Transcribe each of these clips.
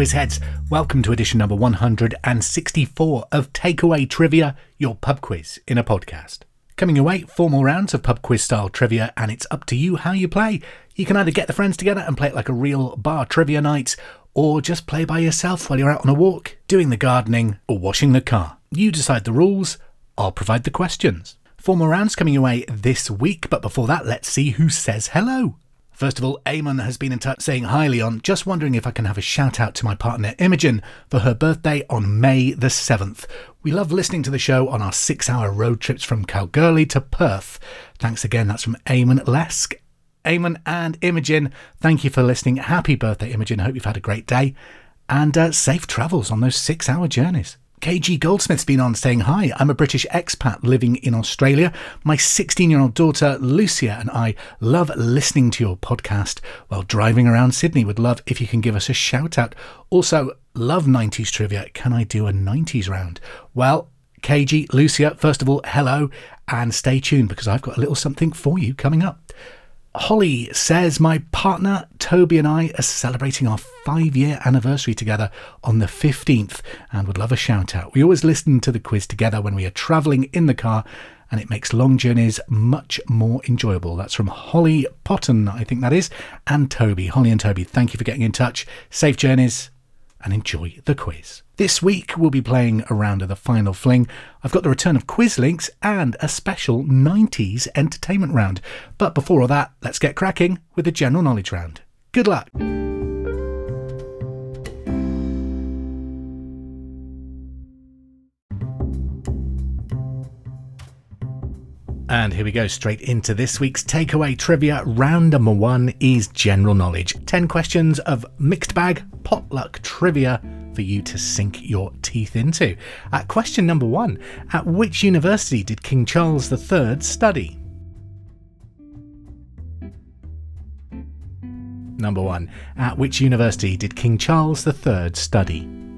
quiz heads. Welcome to edition number 164 of Takeaway Trivia, your pub quiz in a podcast. Coming your way, four more rounds of pub quiz style trivia, and it's up to you how you play. You can either get the friends together and play it like a real bar trivia night, or just play by yourself while you're out on a walk, doing the gardening, or washing the car. You decide the rules, I'll provide the questions. Four more rounds coming your way this week, but before that, let's see who says hello. First of all, Eamon has been in touch saying hi Leon, just wondering if I can have a shout out to my partner Imogen for her birthday on May the 7th. We love listening to the show on our six hour road trips from Kalgoorlie to Perth. Thanks again, that's from Eamon Lesk. Eamon and Imogen, thank you for listening. Happy birthday, Imogen. Hope you've had a great day and uh, safe travels on those six hour journeys. KG Goldsmith's been on saying hi. I'm a British expat living in Australia. My 16 year old daughter Lucia and I love listening to your podcast while driving around Sydney. Would love if you can give us a shout out. Also, love 90s trivia. Can I do a 90s round? Well, KG, Lucia, first of all, hello and stay tuned because I've got a little something for you coming up. Holly says, My partner Toby and I are celebrating our five year anniversary together on the 15th and would love a shout out. We always listen to the quiz together when we are travelling in the car and it makes long journeys much more enjoyable. That's from Holly Potton, I think that is, and Toby. Holly and Toby, thank you for getting in touch. Safe journeys and enjoy the quiz. This week we'll be playing a round of the final fling. I've got the return of quiz links and a special 90s entertainment round. But before all that, let's get cracking with the general knowledge round. Good luck. And here we go, straight into this week's takeaway trivia. Round number one is general knowledge. 10 questions of mixed bag potluck trivia for you to sink your teeth into. At question number one At which university did King Charles III study? Number one At which university did King Charles III study?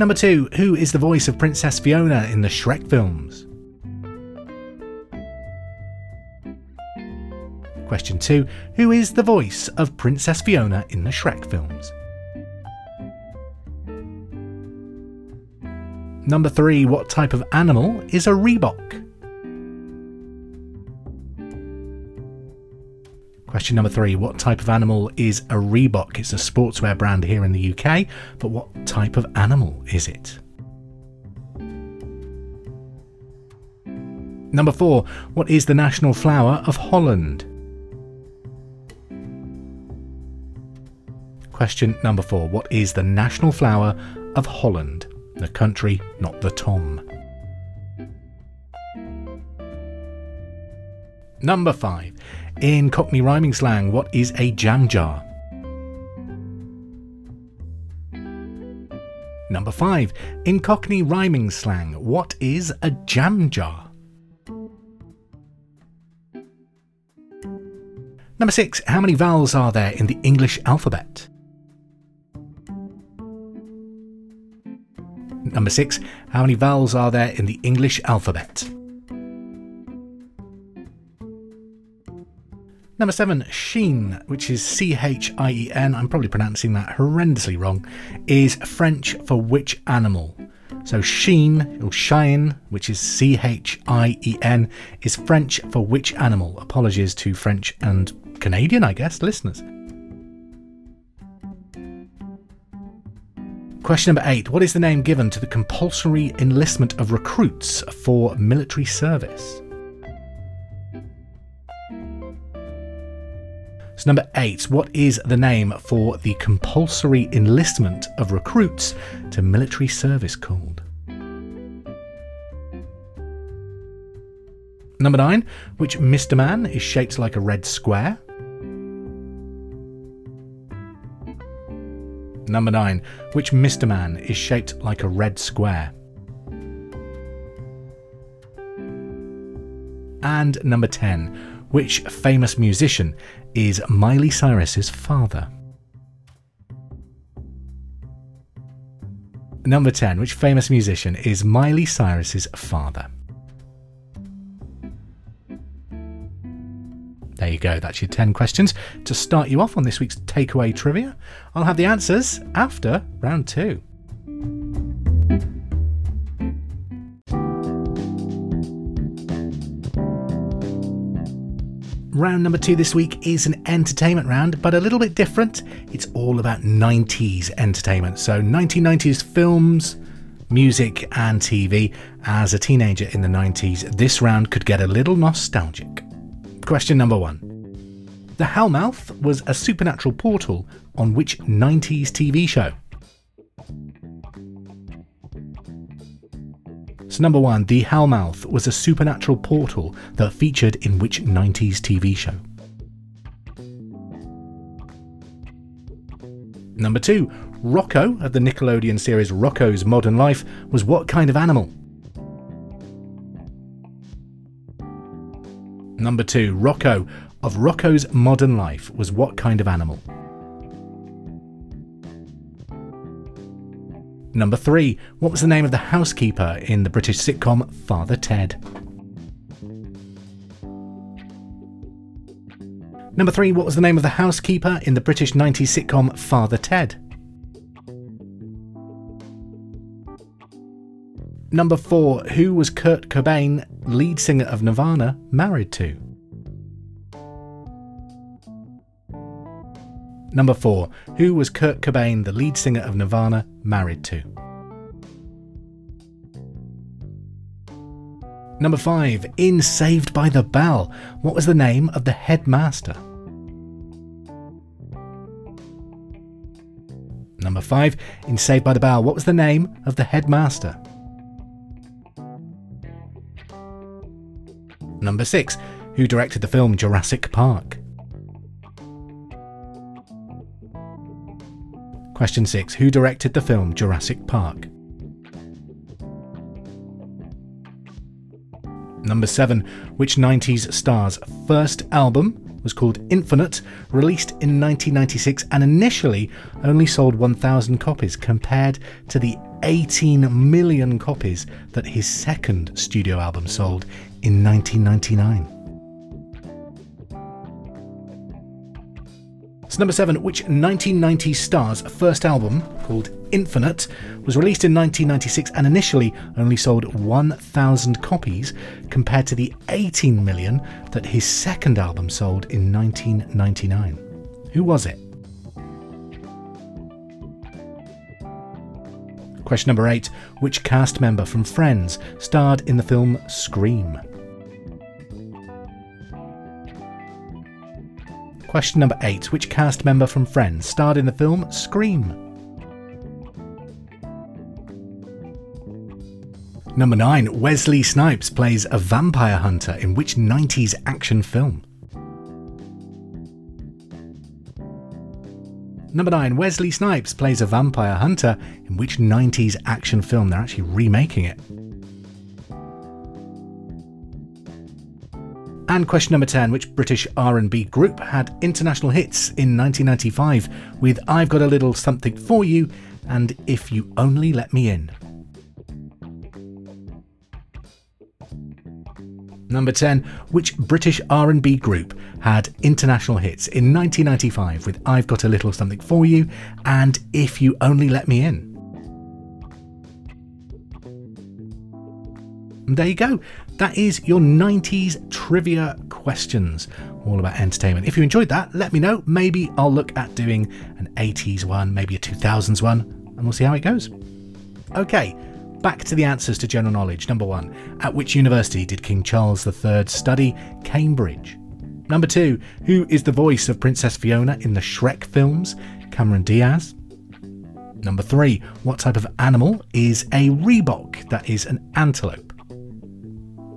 Number two, who is the voice of Princess Fiona in the Shrek films? Question two, who is the voice of Princess Fiona in the Shrek films? Number three, what type of animal is a Reebok? Question number three What type of animal is a Reebok? It's a sportswear brand here in the UK, but what type of animal is it? Number four What is the national flower of Holland? Question number four What is the national flower of Holland? The country, not the Tom. Number five. In Cockney rhyming slang, what is a jam jar? Number five. In Cockney rhyming slang, what is a jam jar? Number six. How many vowels are there in the English alphabet? Number six. How many vowels are there in the English alphabet? Number seven, Sheen, which is C H I E N, I'm probably pronouncing that horrendously wrong, is French for which animal? So Sheen, or Chien, which is C H I E N, is French for which animal? Apologies to French and Canadian, I guess, listeners. Question number eight What is the name given to the compulsory enlistment of recruits for military service? So, number eight, what is the name for the compulsory enlistment of recruits to military service called? Number nine, which Mr. Man is shaped like a red square? Number nine, which Mr. Man is shaped like a red square? And number 10, which famous musician is Miley Cyrus's father? Number 10. Which famous musician is Miley Cyrus's father? There you go, that's your 10 questions to start you off on this week's takeaway trivia. I'll have the answers after round two. Round number two this week is an entertainment round, but a little bit different. It's all about 90s entertainment. So, 1990s films, music, and TV. As a teenager in the 90s, this round could get a little nostalgic. Question number one The Hellmouth was a supernatural portal on which 90s TV show? So, number one, The Hellmouth was a supernatural portal that featured in which 90s TV show? Number two, Rocko of the Nickelodeon series Rocko's Modern Life was what kind of animal? Number two, Rocko of Rocko's Modern Life was what kind of animal? Number three, what was the name of the housekeeper in the British sitcom Father Ted? Number three, what was the name of the housekeeper in the British 90s sitcom Father Ted? Number four, who was Kurt Cobain, lead singer of Nirvana, married to? Number 4. Who was Kurt Cobain, the lead singer of Nirvana, married to? Number 5. In Saved by the Bell, what was the name of the headmaster? Number 5. In Saved by the Bell, what was the name of the headmaster? Number 6. Who directed the film Jurassic Park? Question 6. Who directed the film Jurassic Park? Number 7. Which 90s star's first album was called Infinite, released in 1996 and initially only sold 1,000 copies compared to the 18 million copies that his second studio album sold in 1999? Number seven, which 1990 star's first album, called Infinite, was released in 1996 and initially only sold 1,000 copies compared to the 18 million that his second album sold in 1999. Who was it? Question number eight Which cast member from Friends starred in the film Scream? Question number 8. Which cast member from Friends starred in the film Scream? Number 9. Wesley Snipes plays a vampire hunter in which 90s action film? Number 9. Wesley Snipes plays a vampire hunter in which 90s action film? They're actually remaking it. And question number 10, which British R&B group had international hits in 1995 with I've Got a Little Something For You and If You Only Let Me In? Number 10, which British R&B group had international hits in 1995 with I've Got a Little Something For You and If You Only Let Me In? There you go. That is your 90s trivia questions, all about entertainment. If you enjoyed that, let me know. Maybe I'll look at doing an 80s one, maybe a 2000s one, and we'll see how it goes. Okay, back to the answers to general knowledge. Number one, at which university did King Charles III study? Cambridge. Number two, who is the voice of Princess Fiona in the Shrek films? Cameron Diaz. Number three, what type of animal is a reebok? That is an antelope.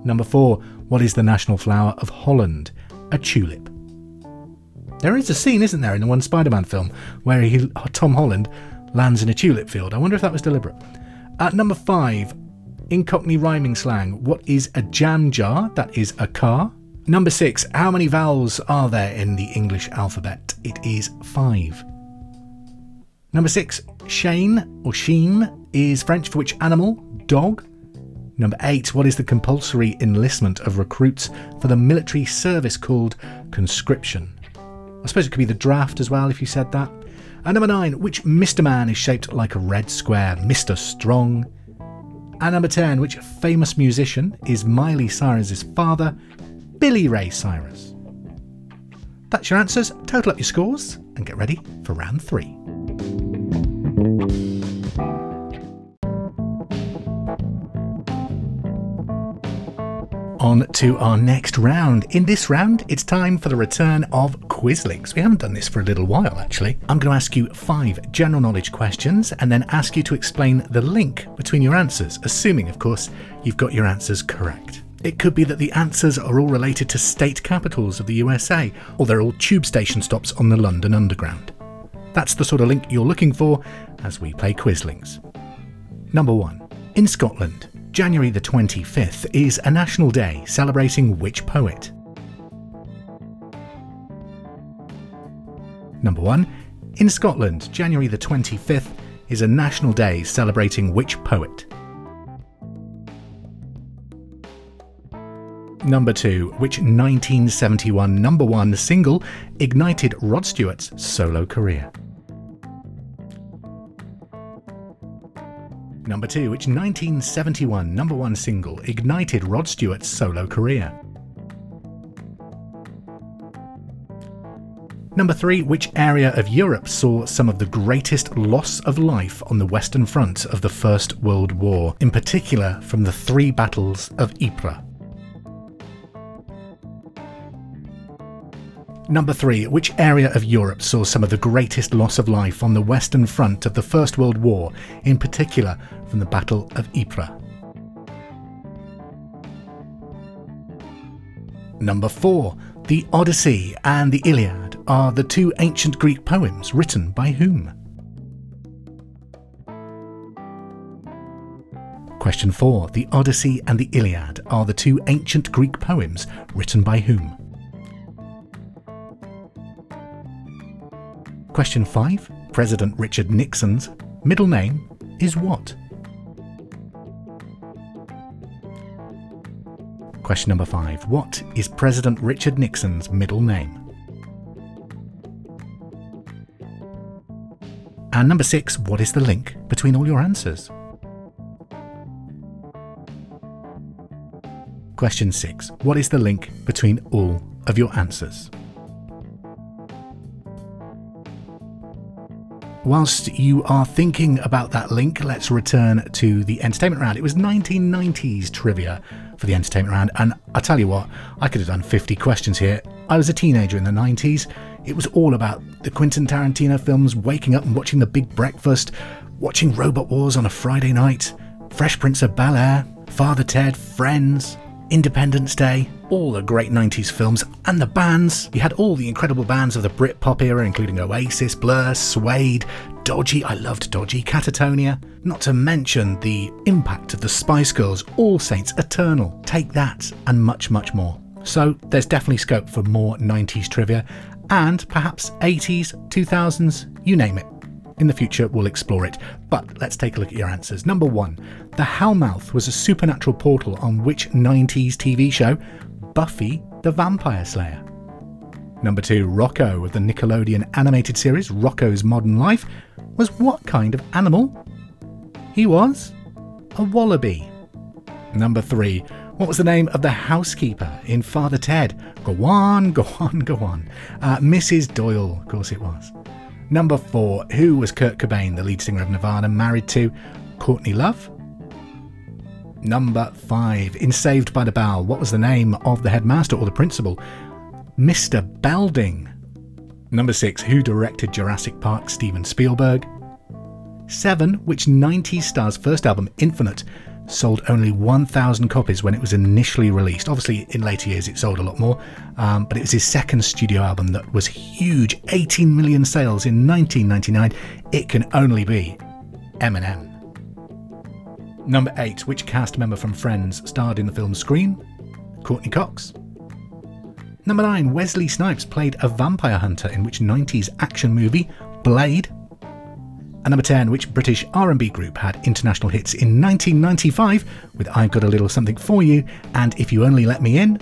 Number four, what is the national flower of Holland? A tulip. There is a scene, isn't there, in the one Spider Man film where he, Tom Holland lands in a tulip field. I wonder if that was deliberate. At number five, in Cockney rhyming slang, what is a jam jar? That is a car. Number six, how many vowels are there in the English alphabet? It is five. Number six, Shane or Sheen is French for which animal? Dog. Number eight, what is the compulsory enlistment of recruits for the military service called conscription? I suppose it could be the draft as well if you said that. And number nine, which Mr. Man is shaped like a red square? Mr. Strong. And number 10, which famous musician is Miley Cyrus's father, Billy Ray Cyrus? That's your answers. Total up your scores and get ready for round three. On to our next round. In this round, it's time for the return of Quizlinks. We haven't done this for a little while, actually. I'm going to ask you five general knowledge questions and then ask you to explain the link between your answers, assuming, of course, you've got your answers correct. It could be that the answers are all related to state capitals of the USA, or they're all tube station stops on the London Underground. That's the sort of link you're looking for as we play Quizlinks. Number one. In Scotland, January the 25th is a national day celebrating which poet? Number 1. In Scotland, January the 25th is a national day celebrating which poet? Number 2. Which 1971 number 1 single ignited Rod Stewart's solo career? Number 2, which 1971 number 1 single ignited Rod Stewart's solo career. Number 3, which area of Europe saw some of the greatest loss of life on the Western Front of the First World War, in particular from the three battles of Ypres? Number three, which area of Europe saw some of the greatest loss of life on the Western Front of the First World War, in particular from the Battle of Ypres? Number four, the Odyssey and the Iliad are the two ancient Greek poems written by whom? Question 4. The Odyssey and the Iliad are the two ancient Greek poems written by whom? Question 5. President Richard Nixon's middle name is what? Question number 5. What is President Richard Nixon's middle name? And number 6. What is the link between all your answers? Question 6. What is the link between all of your answers? Whilst you are thinking about that link, let's return to the entertainment round. It was 1990s trivia for the entertainment round, and I tell you what, I could have done 50 questions here. I was a teenager in the 90s. It was all about the Quentin Tarantino films, waking up and watching The Big Breakfast, watching Robot Wars on a Friday night, Fresh Prince of Bel Air, Father Ted, Friends, Independence Day, all the great 90s films, and the bands. You had all the incredible bands of the Britpop era, including Oasis, Blur, Suede, Dodgy, I loved Dodgy, Catatonia. Not to mention the impact of the Spice Girls, All Saints, Eternal, Take That, and much, much more. So there's definitely scope for more 90s trivia, and perhaps 80s, 2000s, you name it. In the future, we'll explore it, but let's take a look at your answers. Number one, the Hellmouth was a supernatural portal on which 90s TV show? Buffy the Vampire Slayer. Number two, Rocko of the Nickelodeon animated series Rocko's Modern Life was what kind of animal? He was a wallaby. Number three, what was the name of the housekeeper in Father Ted? Go on, go on, go on. Uh, Mrs. Doyle, of course it was. Number four, who was Kurt Cobain, the lead singer of Nirvana, married to? Courtney Love? Number five, in Saved by the Bell, what was the name of the headmaster or the principal? Mr. Belding. Number six, who directed Jurassic Park? Steven Spielberg. Seven, which 90s star's first album, Infinite, sold only 1,000 copies when it was initially released. Obviously, in later years, it sold a lot more, um, but it was his second studio album that was huge 18 million sales in 1999. It can only be Eminem. Number 8. Which cast member from Friends starred in the film Scream? Courteney Cox. Number 9. Wesley Snipes played a vampire hunter in which 90s action movie Blade? And number 10, which British R&B group had international hits in 1995 with I've Got a Little Something For You and If You Only Let Me In,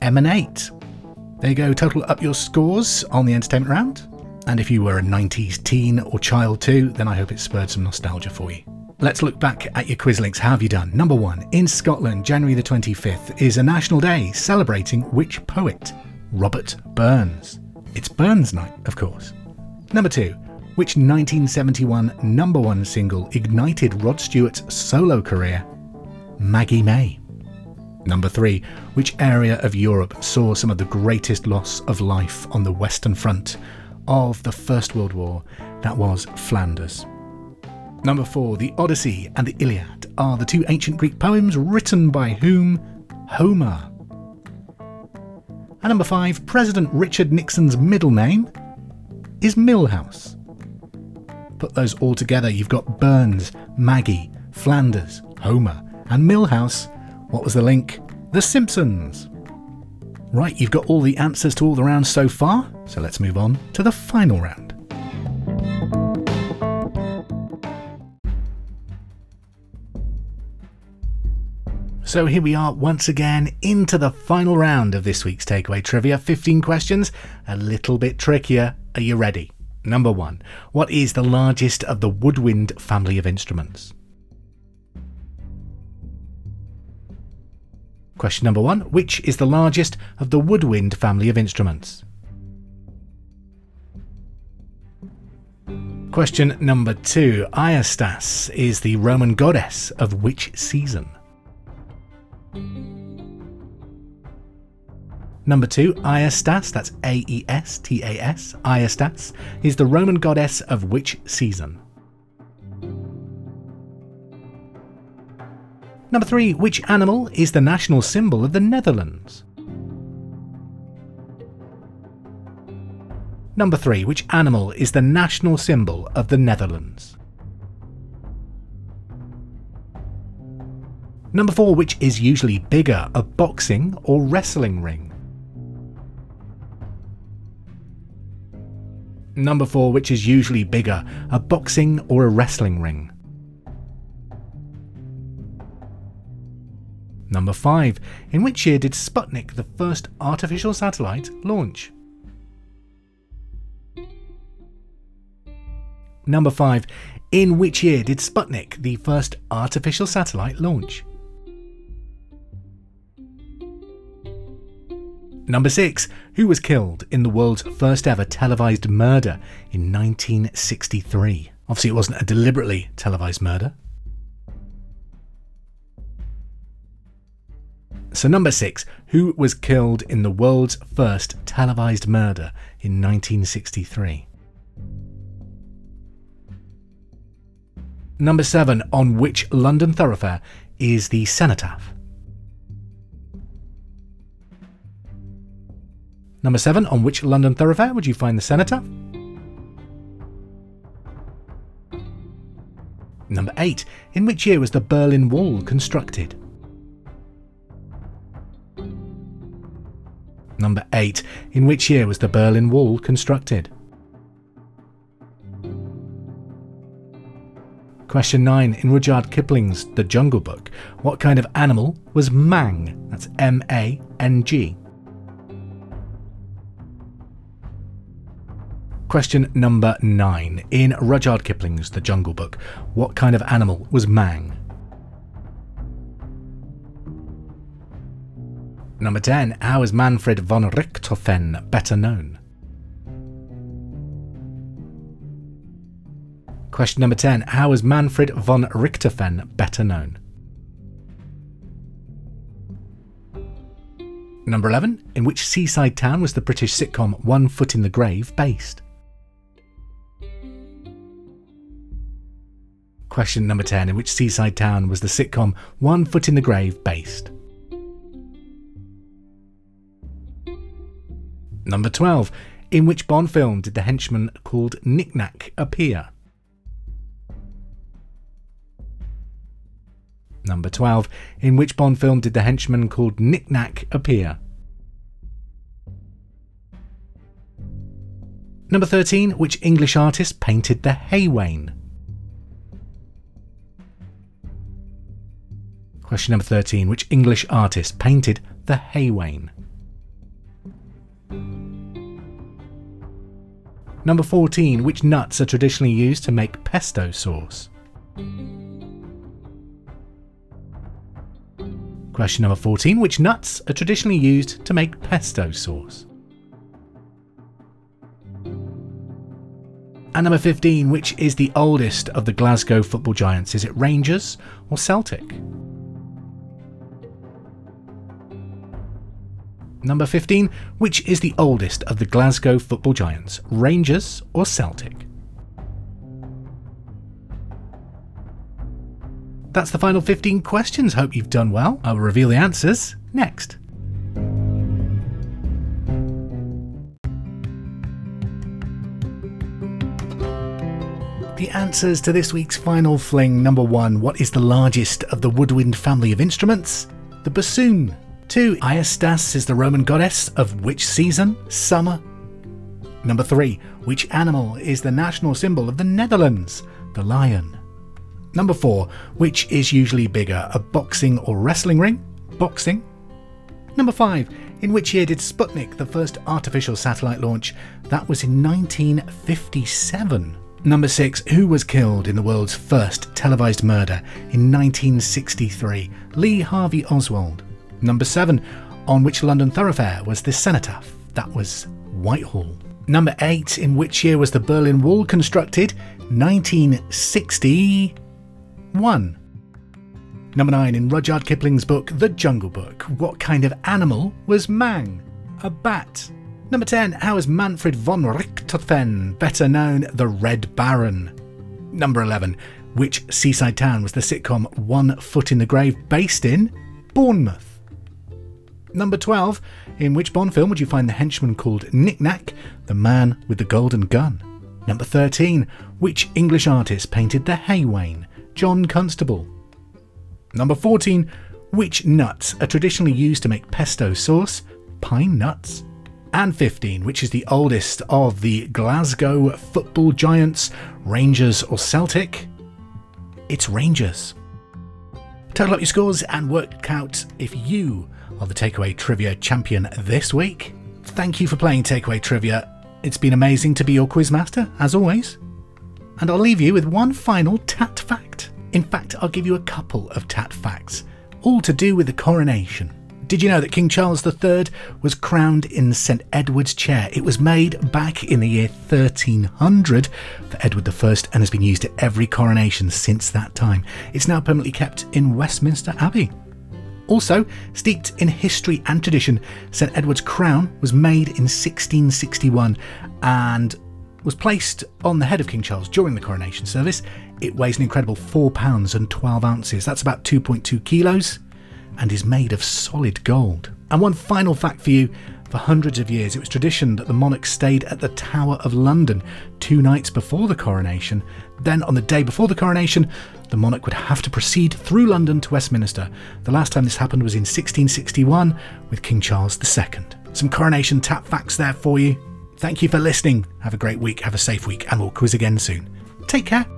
MN8. There you go, total up your scores on the entertainment round. And if you were a 90s teen or child too, then I hope it spurred some nostalgia for you. Let's look back at your quiz links. How have you done? Number one, in Scotland, January the 25th is a national day celebrating which poet? Robert Burns. It's Burns Night, of course. Number two, which 1971 number one single ignited Rod Stewart's solo career? Maggie May. Number three, which area of Europe saw some of the greatest loss of life on the Western Front of the First World War? That was Flanders. Number four, the Odyssey and the Iliad are the two ancient Greek poems written by whom? Homer. And number five, President Richard Nixon's middle name is Milhouse. Put those all together, you've got Burns, Maggie, Flanders, Homer, and Milhouse. What was the link? The Simpsons. Right, you've got all the answers to all the rounds so far, so let's move on to the final round. So here we are once again into the final round of this week's takeaway trivia. 15 questions, a little bit trickier. Are you ready? Number one What is the largest of the woodwind family of instruments? Question number one Which is the largest of the woodwind family of instruments? Question number two Aestas is the Roman goddess of which season? Number two, Aestas, that's A E S T A S, Aestas, is the Roman goddess of which season? Number three, which animal is the national symbol of the Netherlands? Number three, which animal is the national symbol of the Netherlands? Number 4, which is usually bigger, a boxing or wrestling ring? Number 4, which is usually bigger, a boxing or a wrestling ring? Number 5. In which year did Sputnik, the first artificial satellite, launch? Number 5. In which year did Sputnik, the first artificial satellite, launch? Number 6. Who was killed in the world's first ever televised murder in 1963? Obviously, it wasn't a deliberately televised murder. So, number 6. Who was killed in the world's first televised murder in 1963? Number 7. On which London thoroughfare is the cenotaph? Number 7. On which London thoroughfare would you find the Cenotaph? Number 8. In which year was the Berlin Wall constructed? Number 8. In which year was the Berlin Wall constructed? Question 9. In Rudyard Kipling's The Jungle Book, what kind of animal was Mang? That's M A N G. Question number nine. In Rudyard Kipling's The Jungle Book, what kind of animal was Mang? Number 10. How is Manfred von Richthofen better known? Question number 10. How is Manfred von Richthofen better known? Number 11. In which seaside town was the British sitcom One Foot in the Grave based? Question number 10 In which seaside town was the sitcom One Foot in the Grave based? Number 12 In which Bond film did the henchman called Nick Nack appear? Number 12 In which Bond film did the henchman called Nick Nack appear? Number 13 Which English artist painted the Hay Question number 13. Which English artist painted the Haywain? Number 14. Which nuts are traditionally used to make pesto sauce? Question number 14. Which nuts are traditionally used to make pesto sauce? And number 15. Which is the oldest of the Glasgow football giants? Is it Rangers or Celtic? Number 15. Which is the oldest of the Glasgow football giants? Rangers or Celtic? That's the final 15 questions. Hope you've done well. I will reveal the answers next. The answers to this week's final fling number one What is the largest of the woodwind family of instruments? The bassoon. Two, Aestas is the Roman goddess of which season? Summer. Number three, which animal is the national symbol of the Netherlands? The lion. Number four, which is usually bigger, a boxing or wrestling ring? Boxing. Number five, in which year did Sputnik, the first artificial satellite launch? That was in 1957. Number six, who was killed in the world's first televised murder in 1963? Lee Harvey Oswald. Number 7. On which London thoroughfare was the cenotaph? That was Whitehall. Number 8. In which year was the Berlin Wall constructed? 1961. Number 9. In Rudyard Kipling's book The Jungle Book, what kind of animal was Mang? A bat. Number 10. How is Manfred von Richthofen better known the Red Baron? Number 11. Which seaside town was the sitcom One Foot in the Grave based in? Bournemouth. Number 12. In which Bond film would you find the henchman called Nick Nack, the man with the golden gun? Number 13. Which English artist painted the Haywain? John Constable. Number 14. Which nuts are traditionally used to make pesto sauce? Pine nuts. And 15, which is the oldest of the Glasgow football giants, Rangers or Celtic? It's Rangers. Total up your scores and work out if you of the Takeaway Trivia champion this week. Thank you for playing Takeaway Trivia. It's been amazing to be your quizmaster, as always. And I'll leave you with one final tat fact. In fact, I'll give you a couple of tat facts, all to do with the coronation. Did you know that King Charles III was crowned in St Edward's chair? It was made back in the year 1300 for Edward I and has been used at every coronation since that time. It's now permanently kept in Westminster Abbey. Also, steeped in history and tradition, St Edward's crown was made in 1661 and was placed on the head of King Charles during the coronation service. It weighs an incredible 4 pounds and 12 ounces, that's about 2.2 kilos, and is made of solid gold. And one final fact for you for hundreds of years, it was tradition that the monarch stayed at the Tower of London two nights before the coronation. Then, on the day before the coronation, the monarch would have to proceed through London to Westminster. The last time this happened was in 1661 with King Charles II. Some coronation tap facts there for you. Thank you for listening. Have a great week, have a safe week, and we'll quiz again soon. Take care.